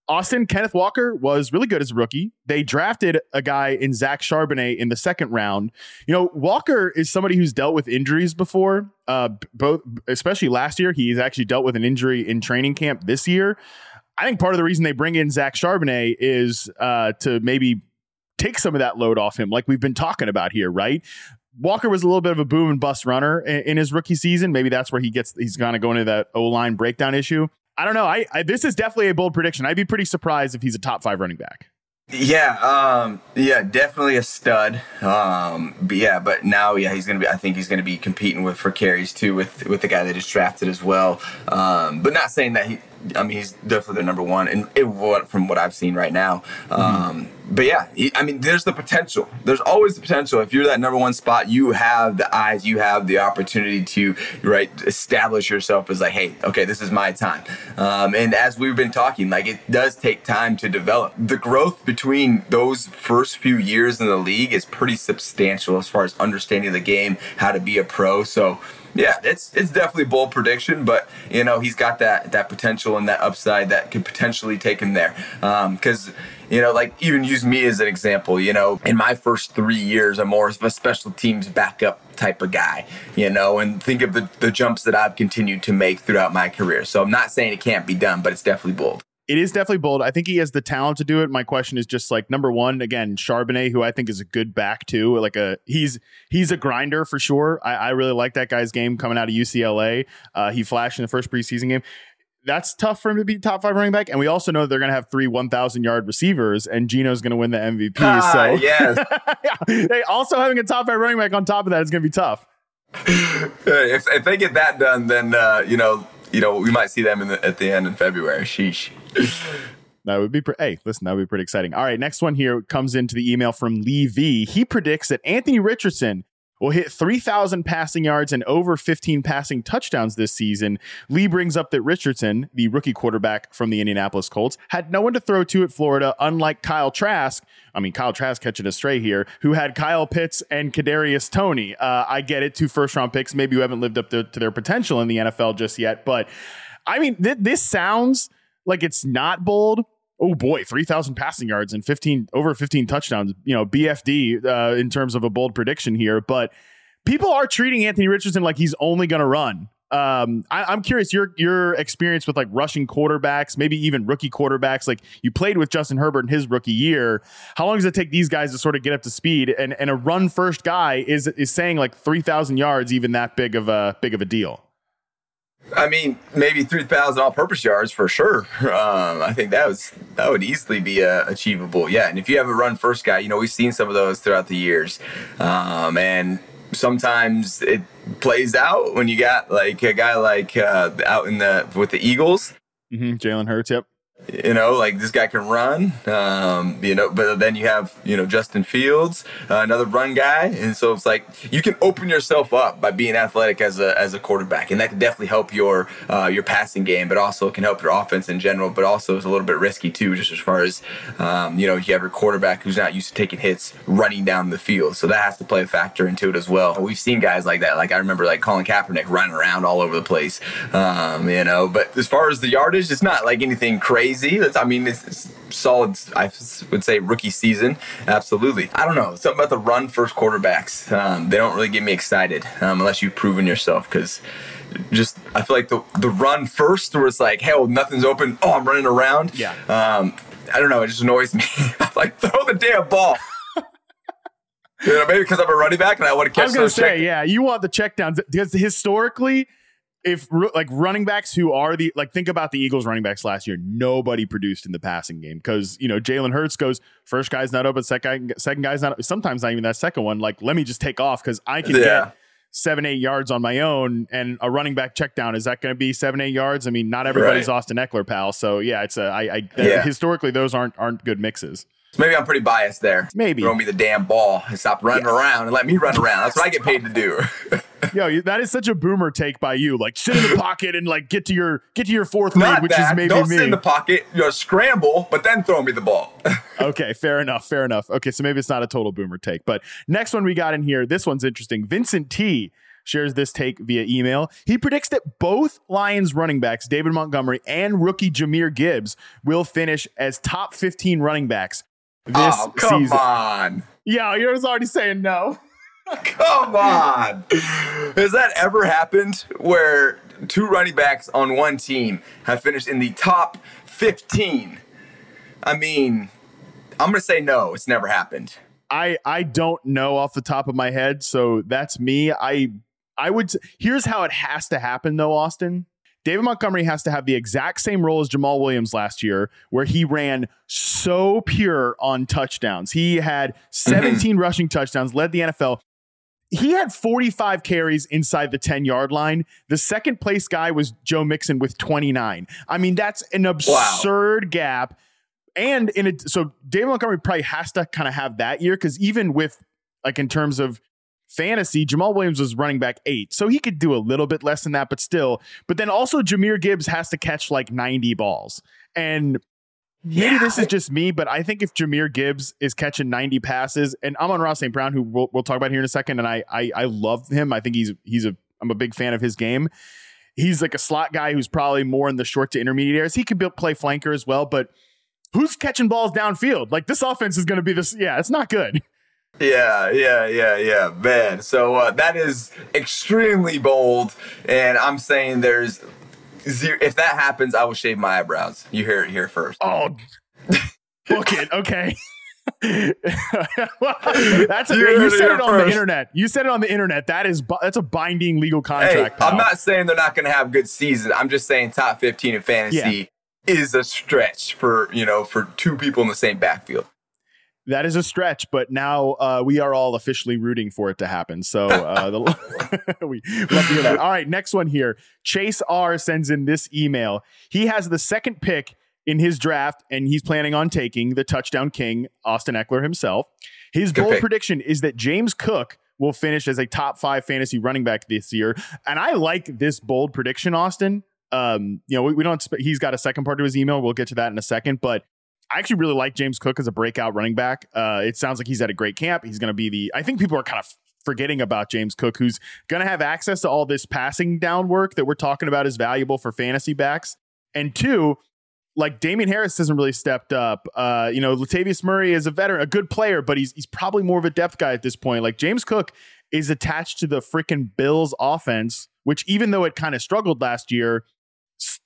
Austin Kenneth Walker was really good as a rookie. They drafted a guy in Zach Charbonnet in the second round. You know, Walker is somebody who's dealt with injuries before. Uh, both, especially last year, he's actually dealt with an injury in training camp this year. I think part of the reason they bring in Zach Charbonnet is uh, to maybe take some of that load off him, like we've been talking about here, right? Walker was a little bit of a boom and bust runner in, in his rookie season. Maybe that's where he gets he's going to go into that O line breakdown issue. I don't know. I, I this is definitely a bold prediction. I'd be pretty surprised if he's a top five running back. Yeah, um, yeah, definitely a stud. Um, but yeah, but now, yeah, he's gonna be. I think he's gonna be competing with for carries too with with the guy that just drafted as well. Um, but not saying that he. I mean, he's definitely the number one, and it, from what I've seen right now. Um, but yeah, he, I mean, there's the potential. There's always the potential. If you're that number one spot, you have the eyes, you have the opportunity to right establish yourself as like, hey, okay, this is my time. Um, and as we've been talking, like it does take time to develop. The growth between those first few years in the league is pretty substantial as far as understanding the game, how to be a pro. So yeah, it's it's definitely bold prediction, but you know he's got that that potential and that upside that could potentially take him there. Because um, you know, like even use me as an example. You know, in my first three years, I'm more of a special teams backup type of guy. You know, and think of the the jumps that I've continued to make throughout my career. So I'm not saying it can't be done, but it's definitely bold it is definitely bold. I think he has the talent to do it. My question is just like number one, again, Charbonnet, who I think is a good back too. Like a he's he's a grinder for sure. I, I really like that guy's game coming out of UCLA. Uh, he flashed in the first preseason game. That's tough for him to be top five running back. And we also know they're going to have three 1,000 yard receivers, and Geno's going to win the MVP. Ah, so, yes. [LAUGHS] yeah. Hey, also having a top five running back on top of that is going to be tough. if, if they get that done, then, uh, you know, you know, we might see them the, at the end in February. Sheesh. [LAUGHS] That would be pre- hey, listen, that would be pretty exciting. All right, next one here comes into the email from Lee V. He predicts that Anthony Richardson will hit 3,000 passing yards and over 15 passing touchdowns this season. Lee brings up that Richardson, the rookie quarterback from the Indianapolis Colts, had no one to throw to at Florida, unlike Kyle Trask. I mean, Kyle Trask catching a stray here, who had Kyle Pitts and Kadarius Toney. Uh, I get it, two first round picks, maybe who haven't lived up to, to their potential in the NFL just yet, but I mean, th- this sounds like it's not bold. Oh boy, 3,000 passing yards and 15 over 15 touchdowns, you know, BFD uh, in terms of a bold prediction here, but people are treating Anthony Richardson like he's only going to run. Um, I, am curious your your experience with like rushing quarterbacks, maybe even rookie quarterbacks. Like you played with Justin Herbert in his rookie year. How long does it take these guys to sort of get up to speed? And and a run first guy is is saying like three thousand yards, even that big of a big of a deal. I mean, maybe three thousand all-purpose yards for sure. Um, I think that was that would easily be uh, achievable. Yeah, and if you have a run first guy, you know we've seen some of those throughout the years, um, and sometimes it plays out when you got like a guy like uh, out in the with the Eagles, mm-hmm. Jalen Hurts. Yep you know, like this guy can run, um, you know, but then you have, you know, Justin Fields, uh, another run guy. And so it's like you can open yourself up by being athletic as a, as a quarterback. And that can definitely help your, uh, your passing game, but also can help your offense in general, but also is a little bit risky too, just as far as, um, you know, you have your quarterback who's not used to taking hits running down the field. So that has to play a factor into it as well. We've seen guys like that. Like I remember like Colin Kaepernick running around all over the place, um, you know, but as far as the yardage, it's not like anything crazy crazy. That's, I mean, it's, it's, solid. I would say rookie season. Absolutely. I don't know. Something about the run first quarterbacks. Um, they don't really get me excited um, unless you've proven yourself. Because just I feel like the the run first, where it's like, hell, nothing's open. Oh, I'm running around. Yeah. Um, I don't know. It just annoys me. [LAUGHS] like throw the damn ball. [LAUGHS] You know, maybe because I'm a running back and I want to catch. I was going to say, yeah, you want the checkdowns because historically, if like running backs who are the like think about the Eagles running backs last year, nobody produced in the passing game because you know Jalen Hurts goes first guy's not open, second second guy's not sometimes not even that second one. Like let me just take off because I can yeah. get seven eight yards on my own and a running back check down is that going to be seven eight yards? I mean, not everybody's right. Austin Ekeler pal. So yeah, it's a I, I yeah. historically those aren't aren't good mixes. Maybe I'm pretty biased there. Maybe throw me the damn ball and stop running yeah. around and let me run around. That's what I get paid to do. [LAUGHS] Yo, that is such a boomer take by you. Like sit in the pocket and like get to your get to your fourth Not which that. is maybe Don't me. sit in the pocket. You know, scramble, but then throw me the ball. [LAUGHS] okay, fair enough. Fair enough. Okay, so maybe it's not a total boomer take, but next one we got in here. This one's interesting. Vincent T shares this take via email. He predicts that both Lions running backs, David Montgomery and rookie Jahmyr Gibbs, will finish as top 15 running backs this oh, come season. on. Yeah, you're already saying no. Come on. Has that ever happened where two running backs on one team have finished in the top 15? I mean, I'm gonna say no. It's never happened. I I don't know off the top of my head, so that's me. I I would. Here's how it has to happen, though, Austin. David Montgomery has to have the exact same role as Jamaal Williams last year, where he ran so pure on touchdowns. He had [CLEARS THROAT] 17 mm-hmm. rushing touchdowns, led the NFL. He had 45 carries inside the 10 yard line. The second place guy was Joe Mixon with 29. I mean, that's an absurd wow. gap. And in it, so David Montgomery probably has to kind of have that year because even with like in terms of fantasy, Jamaal Williams was running back eight. So he could do a little bit less than that, but still. But then also Jahmyr Gibbs has to catch like 90 balls. And maybe yeah. this is just me, but I think if Jahmyr Gibbs is catching 90 passes, and Amon-Ra St. Brown, who we'll, we'll, talk about here in a second, and I, I I love him. I think he's he's a I'm a big fan of his game. He's like a slot guy who's probably more in the short to intermediate areas. He could play flanker as well, but who's catching balls downfield? Like this offense is going to be this. Yeah, it's not good. [LAUGHS] Yeah, yeah, yeah, yeah, man. So uh, that is extremely bold, and I'm saying there's zero. If that happens, I will shave my eyebrows. You hear it here first. Oh, book it. Okay. [LAUGHS] that's a, you, you said it on first. the internet. You said it on the internet. That is that's a binding legal contract. Hey, I'm not saying they're not going to have good season. I'm just saying top 15 in fantasy yeah. is a stretch for you know for two people in the same backfield that is a stretch, but now uh, we are all officially rooting for it to happen. So uh, the, [LAUGHS] [LAUGHS] we love to hear that. All right, next one here. Chase R sends in this email. He has the second pick in his draft, and he's planning on taking the touchdown king, Austin Ekeler himself. His Good bold pick. prediction is that James Cook will finish as a top five fantasy running back this year, and I like this bold prediction, Austin. Um, you know, we, we don't. He's got a second part to his email. We'll get to that in a second, but I actually really like James Cook as a breakout running back. Uh, it sounds like he's at a great camp. He's going to be the. I think people are kind of forgetting about James Cook, who's going to have access to all this passing down work that we're talking about is valuable for fantasy backs. And two, like Damien Harris hasn't really stepped up. Uh, you know, Latavius Murray is a veteran, a good player, but he's he's probably more of a depth guy at this point. Like James Cook is attached to the freaking Bills offense, which even though it kind of struggled last year,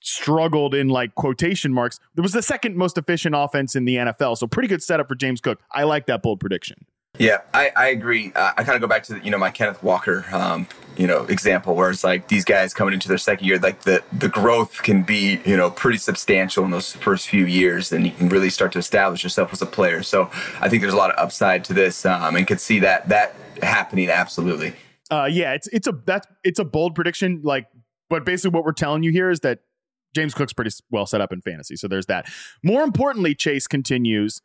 struggled in like quotation marks. There was the second most efficient offense in the NFL. So pretty good setup for James Cook. I like that bold prediction. Yeah, I, I agree. Uh, I kind of go back to you know my Kenneth Walker um, you know example where it's like these guys coming into their second year, like the the growth can be you know pretty substantial in those first few years, and you can really start to establish yourself as a player. So I think there's a lot of upside to this, um, and could see that that happening absolutely. Uh, yeah, it's it's a that's it's a bold prediction. Like but basically, what we're telling you here is that James Cook's pretty well set up in fantasy. So there's that. More importantly, Chase continues.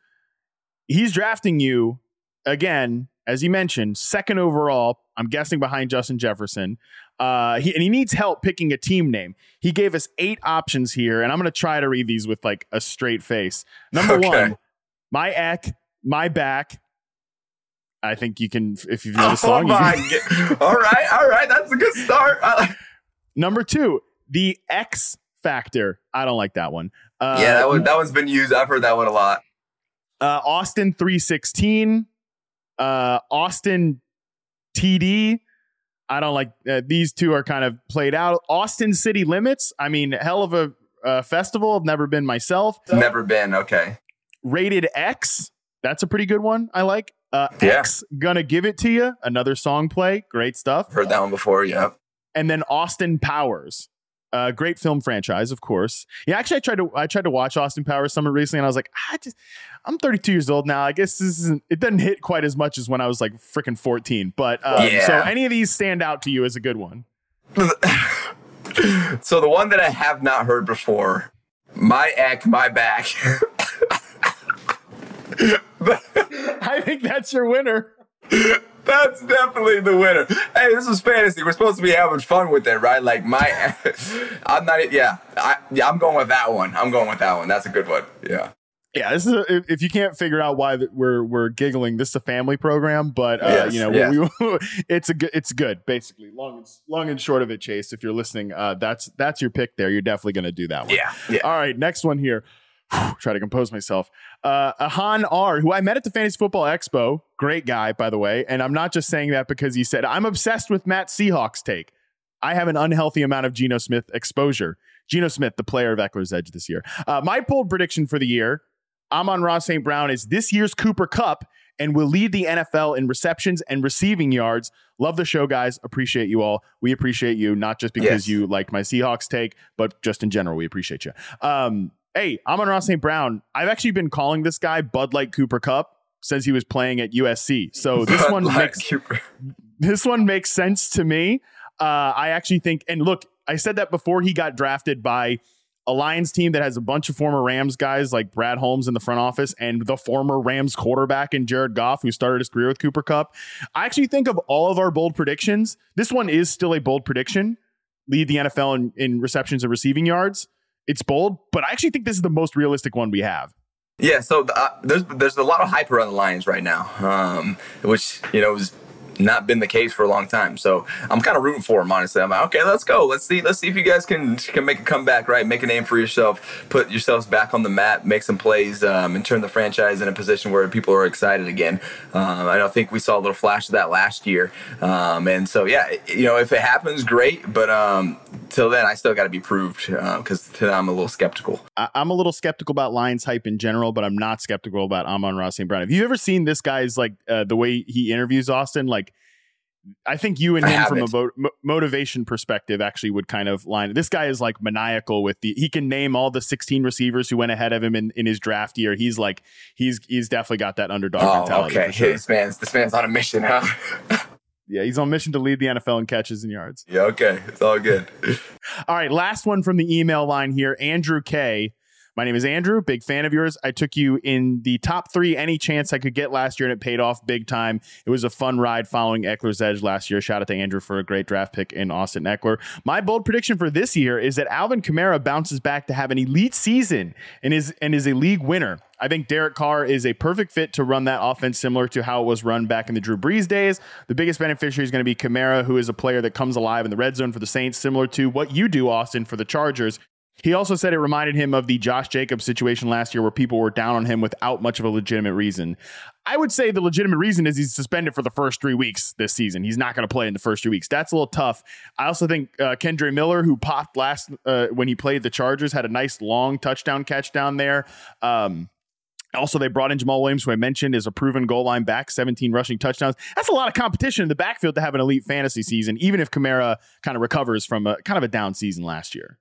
He's drafting you again, as he mentioned, second overall. I'm guessing behind Justin Jefferson. Uh, he, and he needs help picking a team name. He gave us eight options here, and I'm going to try to read these with like a straight face. Number [LAUGHS] okay. one, my ek, my back. I think you can if you know [LAUGHS] the song. Oh my! all right, all right, that's a good start. Number two, the X Factor. I don't like that one. Uh, yeah, that one that one's been used. I've heard that one a lot. Uh, Austin three sixteen. Uh, Austin TD. I don't like uh, these two are kind of played out. Austin City Limits. I mean, hell of a uh, festival. I've never been myself. Never been. Okay. Rated X. That's a pretty good one. I like. Uh, yeah. X gonna give it to you. Another song play. Great stuff. Heard that one before. Yeah and then Austin Powers. Uh, great film franchise, of course. Yeah, actually, I tried to I tried to watch Austin Powers Summer recently, and I was like, I just I'm 32 years old now. I guess this isn't it doesn't hit quite as much as when I was like freaking 14. But um, yeah. so any of these stand out to you as a good one? [LAUGHS] so the one that I have not heard before, my act, my back. [LAUGHS] [LAUGHS] I think that's your winner. [LAUGHS] That's definitely the winner. Hey, this is fantasy. We're supposed to be having fun with it, right? Like my, [LAUGHS] I'm not. Yeah, I, yeah. I'm going with that one. I'm going with that one. That's a good one. Yeah. Yeah, this is a, if you can't figure out why we're we're giggling, this is a family program, but uh, yes, you know yes. we, [LAUGHS] it's a good it's good basically. Long and long and short of it, Chase. If you're listening, uh, that's that's your pick there. You're definitely going to do that one. Yeah, yeah. All right, next one here. [SIGHS] try to compose myself. Uh, Ahan R, who I met at the Fantasy Football Expo, great guy, by the way. And I'm not just saying that because he said, I'm obsessed with Matt Seahawks take. I have an unhealthy amount of Geno Smith exposure. Geno Smith, the player of Ekeler's Edge this year. Uh, my bold prediction for the year Amon-Ra St. Brown is this year's Cooper Kupp and will lead the NFL in receptions and receiving yards. Love the show, guys. Appreciate you all. We appreciate you, not just because Yes. you liked my Seahawks take, but just in general, we appreciate you. Um, hey, Amon-Ra St. Brown, I've actually been calling this guy Bud Light Cooper Kupp since he was playing at USC. So [LAUGHS] this one makes this one makes sense to me. Uh, I actually think, and look, I said that before he got drafted by a Lions team that has a bunch of former Rams guys like Brad Holmes in the front office and the former Rams quarterback and Jared Goff, who started his career with Cooper Kupp. I actually think of all of our bold predictions. This one is still a bold prediction. Lead the NFL in, in receptions and receiving yards. It's bold, but I actually think this is the most realistic one we have. Yeah, so uh, there's there's a lot of hype around the Lions right now, um, which you know has not been the case for a long time. So I'm kind of rooting for him, honestly. I'm like, okay, let's go. Let's see. Let's see if you guys can can make a comeback, right? Make a name for yourself, put yourselves back on the map, make some plays, um, and turn the franchise in a position where people are excited again. Um, I don't think we saw a little flash of that last year, um, and so yeah, you know, if it happens, great. But um, till then, I still got to be proved because to I'm a little skeptical. I, I'm a little skeptical about Lions hype in general, but I'm not skeptical about Amon-Ra St. Brown. Have you ever seen this guy's like uh, the way he interviews Austin? Like, I think you and I him from a mo- mo- motivation perspective actually would kind of line. This guy is like maniacal with the. He can name all the 16 receivers who went ahead of him in, in his draft year. He's like he's he's definitely got that underdog Oh, mentality. okay. sure. This man's this man's on a mission, huh? [LAUGHS] Yeah, he's on mission to lead the NFL in catches and yards. yeah, okay. It's all good. [LAUGHS] All right, last one from the email line here. Andrew K. My name is Andrew, big fan of yours. I took you in the top three any chance I could get last year, and it paid off big time. It was a fun ride following Ekeler's edge last year. Shout out to Andrew for a great draft pick in Austin Ekeler. My bold prediction for this year is that Alvin Kamara bounces back to have an elite season and is and is a league winner. I think Derek Carr is a perfect fit to run that offense similar to how it was run back in the Drew Brees days. The biggest beneficiary is going to be Kamara, who is a player that comes alive in the red zone for the Saints, similar to what you do, Austin, for the Chargers. He also said it reminded him of the Josh Jacobs situation last year where people were down on him without much of a legitimate reason. I would say the legitimate reason is he's suspended for the first three weeks this season. He's not going to play in the first three weeks. That's a little tough. I also think uh, Kendre Miller, who popped last uh, when he played the Chargers, had a nice long touchdown catch down there. Um, also, they brought in Jamaal Williams, who I mentioned is a proven goal line back, 17 rushing touchdowns. That's a lot of competition in the backfield to have an elite fantasy season, even if Kamara kind of recovers from a kind of a down season last year.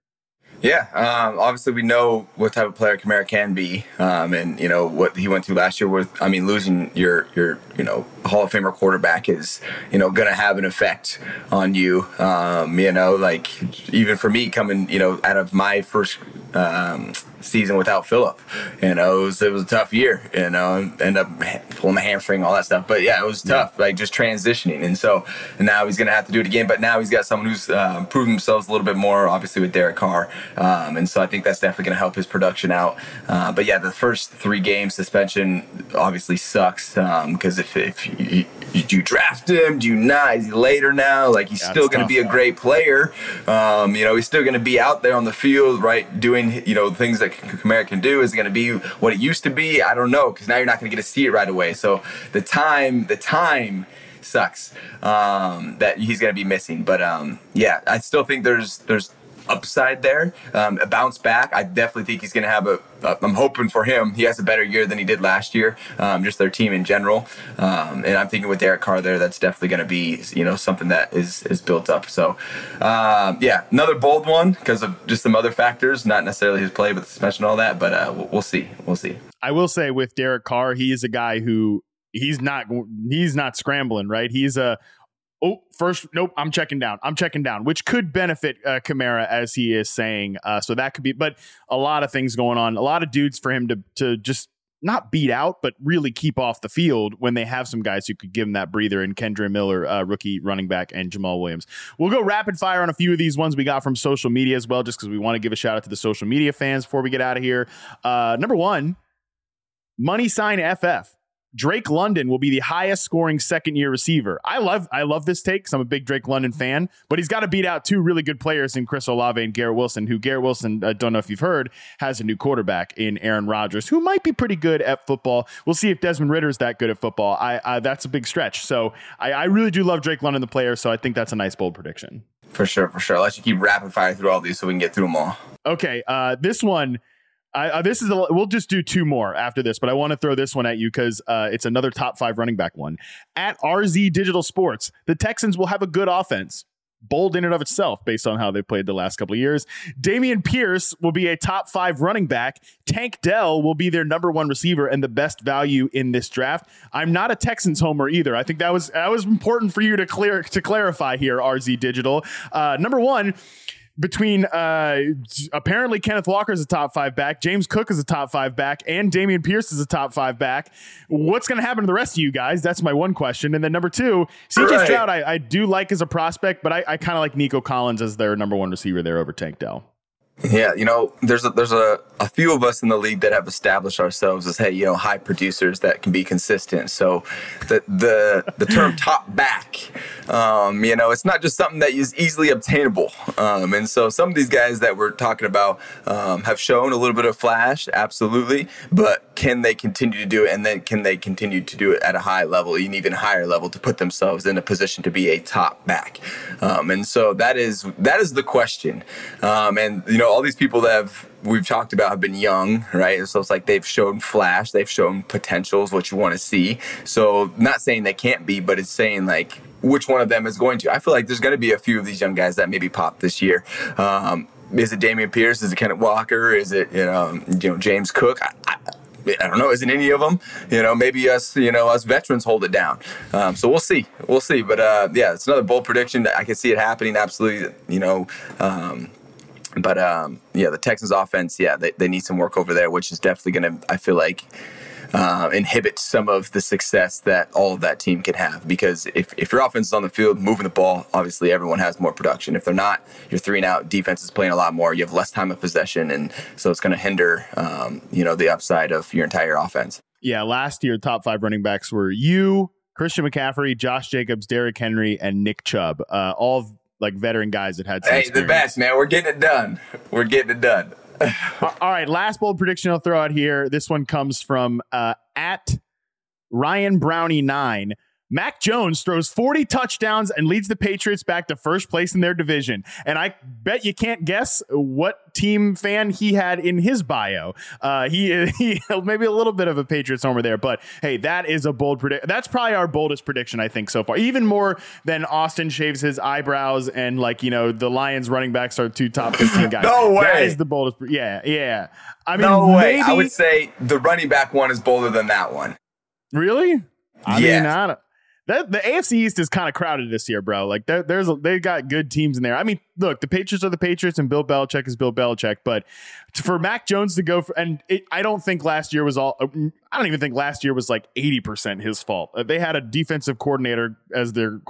Yeah, um, obviously we know what type of player Kamara can be, um, and you know what he went through last year. With I mean, losing your your you know Hall of Famer quarterback is you know going to have an effect on you. Um, you know, like even for me coming you know out of my first um, season without Philip, you know it was it was a tough year. You know, and end up pulling the hamstring, all that stuff. But yeah, it was tough, like just transitioning. And so now he's going to have to do it again. But now he's got someone who's uh, proven themselves a little bit more, obviously with Derek Carr. Um, and so I think that's definitely going to help his production out. Uh, but yeah, the first three game suspension obviously sucks because if, if you, you, do you draft him, do you not? Is he later now? Like he's Yeah, still going to be a great player. Um, you know, he's still going to be out there on the field, right, doing you know things that Kamara can do. Is it going to be what it used to be? I don't know because now you're not going to get to see it right away. So the time, the time sucks um, that he's going to be missing. But um, yeah, I still think there's there's upside there. Um, a bounce back. I definitely think he's going to have a. I'm hoping for him. He has a better year than he did last year. Um, just their team in general. Um, and I'm thinking with Derek Carr there, that's definitely going to be you know something that is is built up. So um, yeah, another bold one because of just some other factors, not necessarily his play, but the suspension all that. But uh, we'll, we'll see. We'll see. I will say with Derek Carr, he is a guy who he's not he's not scrambling, right? He's a oh first nope, I'm checking down. I'm checking down, which could benefit uh, Kamara as he is saying. Uh, so that could be, but a lot of things going on, a lot of dudes for him to to just not beat out, but really keep off the field when they have some guys who could give him that breather and Kendre Miller, uh, rookie running back, and Jamaal Williams. We'll go rapid fire on a few of these ones we got from social media as well, just because we want to give a shout out to the social media fans before we get out of here. Uh, number one, money sign FF. Drake London will be the highest scoring second year receiver. I love I love this take because I'm a big Drake London fan, but he's got to beat out two really good players in Chris Olave and Garrett Wilson, who Garrett Wilson, I don't know if you've heard, has a new quarterback in Aaron Rodgers, who might be pretty good at football. We'll see if Desmond Ridder is that good at football. I, I that's a big stretch. So I, I really do love Drake London, the player. So I think that's a nice bold prediction. For sure, for sure. I'll let you keep rapid fire through all these so we can get through them all. Okay, uh, this one I, this is a, we'll just do two more after this, but I want to throw this one at you because uh, it's another top five running back one. At RZ Digital Sports, the Texans will have a good offense. Bold in and of itself, based on how they've played the last couple of years. Dameon Pierce will be a top five running back. Tank Dell will be their number one receiver and the best value in this draft. I'm not a Texans homer either. I think that was that was important for you to clear to clarify here. RZ Digital, uh, number one between uh, apparently Kenneth Walker is a top five back, James Cook is a top five back, and Dameon Pierce is a top five back. What's going to happen to the rest of you guys? That's my one question. And then number two, CJ right. Stroud, I, I, do like as a prospect, but I, I kind of like Nico Collins as their number one receiver there over Tank Dell. Yeah, you know, there's a, there's a, a few of us in the league that have established ourselves as hey, you know, high producers that can be consistent. So the the the term [LAUGHS] top back, um, you know, it's not just something that is easily obtainable. Um, and so some of these guys that we're talking about um, have shown a little bit of flash, absolutely, but can they continue to do it, and then can they continue to do it at a high level, an even higher level, to put themselves in a position to be a top back? Um, and so that is that is the question. Um, and you know know, all these people that have we've talked about have been young, right? So it's like they've shown flash, they've shown potentials, what you want to see. So not saying they can't be, but it's saying like which one of them is going to. I feel like there's going to be a few of these young guys that maybe pop this year. Um, is it Dameon Pierce? Is it Kenneth Walker? Is it you know, you know James Cook? I, I, I don't know. Isn't any of them? You know, maybe us. You know, us veterans hold it down. Um, so we'll see. We'll see. But uh, yeah, it's another bold prediction. I can see it happening. Absolutely. You know, um, but um, yeah, the Texans offense, yeah, they, they need some work over there, which is definitely going to, I feel like, uh, inhibit some of the success that all of that team can have. Because if, if your offense is on the field moving the ball, obviously everyone has more production. If they're not, you're three and out. Defense is playing a lot more. You have less time of possession, and so it's going to hinder, um, you know, the upside of your entire offense. Yeah, last year top five running backs were you, Christian McCaffrey, Josh Jacobs, Derrick Henry, and Nick Chubb. Uh, all like veteran guys that had. hey, experience. the best man. We're getting it done. We're getting it done. [LAUGHS] All right, last bold prediction I'll throw out here. This one comes from uh, at Ryan Brownie nine. Mac Jones throws 40 touchdowns and leads the Patriots back to first place in their division. And I bet you can't guess what team fan he had in his bio. Uh, he, [LAUGHS] he maybe a little bit of a Patriots homer there, but hey, that is a bold prediction. That's probably our boldest prediction, I think, so far. Even more than Austin shaves his eyebrows and like, you know, the Lions running backs are two top 15 guys. [LAUGHS] no way. That is the boldest. Yeah, yeah. I mean, no way. Maybe, I would say the running back one is bolder than that one. Really? I yes. mean, I that the AFC East is kind of crowded this year, bro. Like there, there's they got good teams in there. I mean, look, the Patriots are the Patriots, and Bill Belichick is Bill Belichick. But for Mac Jones to go for, and it, I don't think last year was all. I don't even think last year was like eighty percent his fault. Uh, they had a defensive coordinator as their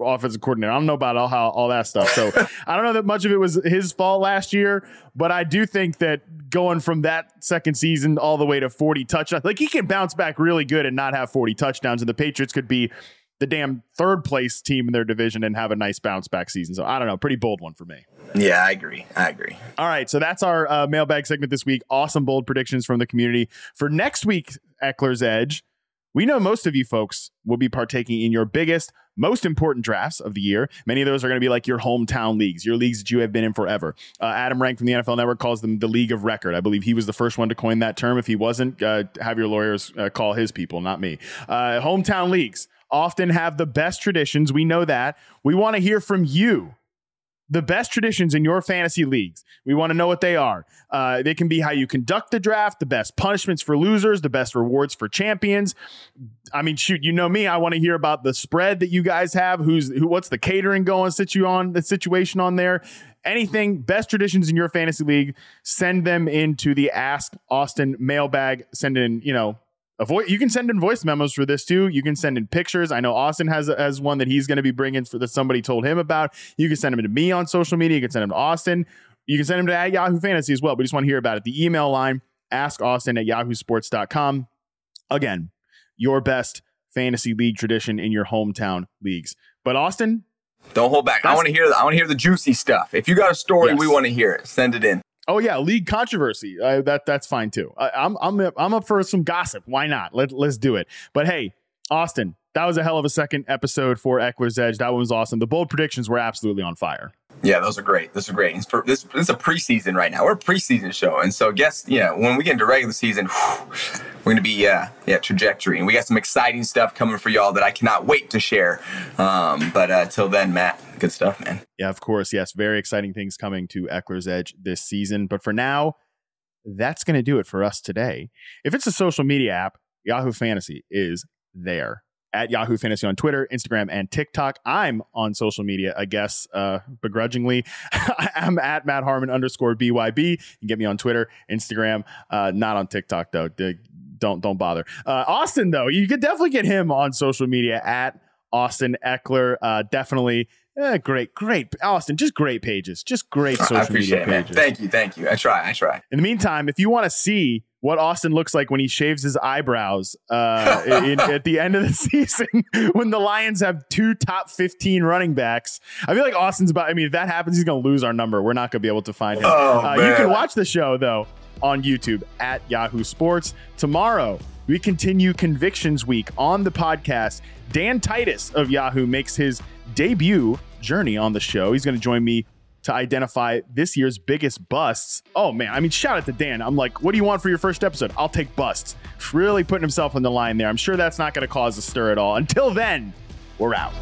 offensive coordinator. I don't know about all how all that stuff. So [LAUGHS] I don't know that much of it was his fault last year. But I do think that going from that second season all the way to forty touchdowns, like he can bounce back really good and not have forty touchdowns, and the Patriots could be the damn third place team in their division and have a nice bounce back season. So I don't know, pretty bold one for me. Yeah, I agree. I agree. All right, so that's our uh, mailbag segment this week. Awesome bold predictions from the community for next week. Ekeler's Edge. We know most of you folks will be partaking in your biggest, most important drafts of the year. Many of those are going to be like your hometown leagues, your leagues that you have been in forever. Uh, Adam Rank from the NFL Network calls them the League of Record. I believe he was the first one to coin that term. If he wasn't, uh, have your lawyers uh, call his people, not me. Uh, hometown leagues often have the best traditions. We know that. We want to hear from you. The best traditions in your fantasy leagues. We want to know what they are. Uh, they can be how you conduct the draft, the best punishments for losers, the best rewards for champions. I mean, shoot, you know me. I want to hear about the spread that you guys have. Who's who? What's the catering going? Sit you on the situation on there anything, best traditions in your fantasy league, send them into the Ask Austin mailbag. Send in, you know, Avoid, you can send in voice memos for this too. You can send in pictures. I know Austin has has one that he's going to be bringing for that somebody told him about. You can send them to me on social media. You can send them to Austin. You can send them to at Yahoo Fantasy as well. We just want to hear about it. The email line, ask Austin at yahoosports.com. Again, your best fantasy league tradition in your hometown leagues. But Austin, don't hold back. I want to hear. I want to hear the juicy stuff. If you got a story, yes. we want to hear it. Send it in. Oh yeah, league controversy. Uh, that that's fine too. I, am I'm I'm up for some gossip. Why not? Let let's do it. But hey, Austin, that was a hell of a second episode for Ekeler's Edge. That one was awesome. The bold predictions were absolutely on fire. Yeah, those are great. Those are great. It's for, this, this is a preseason right now. We're a preseason show, and so guess yeah, when we get into regular season, whew, we're gonna be uh, yeah trajectory, and we got some exciting stuff coming for y'all that I cannot wait to share. Um, but uh, till then, Matt, good stuff, man. Yeah, of course. Yes, very exciting things coming to Ekeler's Edge this season. But for now, that's going to do it for us today. If it's a social media app, Yahoo Fantasy is there at Yahoo Fantasy on Twitter, Instagram, and TikTok. I'm on social media, I guess, uh, begrudgingly. [LAUGHS] I'm at Matt Harmon underscore BYB. You can get me on Twitter, Instagram, uh, not on TikTok though. Don't don't bother. Uh, Austin though, you could definitely get him on social media at Austin Ekeler. Uh, definitely. Eh, great, great, Austin. Just great pages, just great social media pages. It, thank you, thank you. I try, I try. In the meantime, if you want to see what Austin looks like when he shaves his eyebrows uh, in, [LAUGHS] at the end of the [LAUGHS] season when the Lions have two top 15 running backs. I feel like Austin's about, I mean, if that happens, he's going to lose our number. We're not going to be able to find him. Oh, uh, you can watch the show, though, on YouTube at Yahoo Sports. Tomorrow, we continue Convictions Week on the podcast. Dan Titus of Yahoo makes his debut journey on the show. He's going to join me to identify this year's biggest busts. Oh man, I mean, shout out to Dan. I'm like, what do you want for your first episode? I'll take busts. Really putting himself on the line there. I'm sure that's not going to cause a stir at all. Until then, we're out.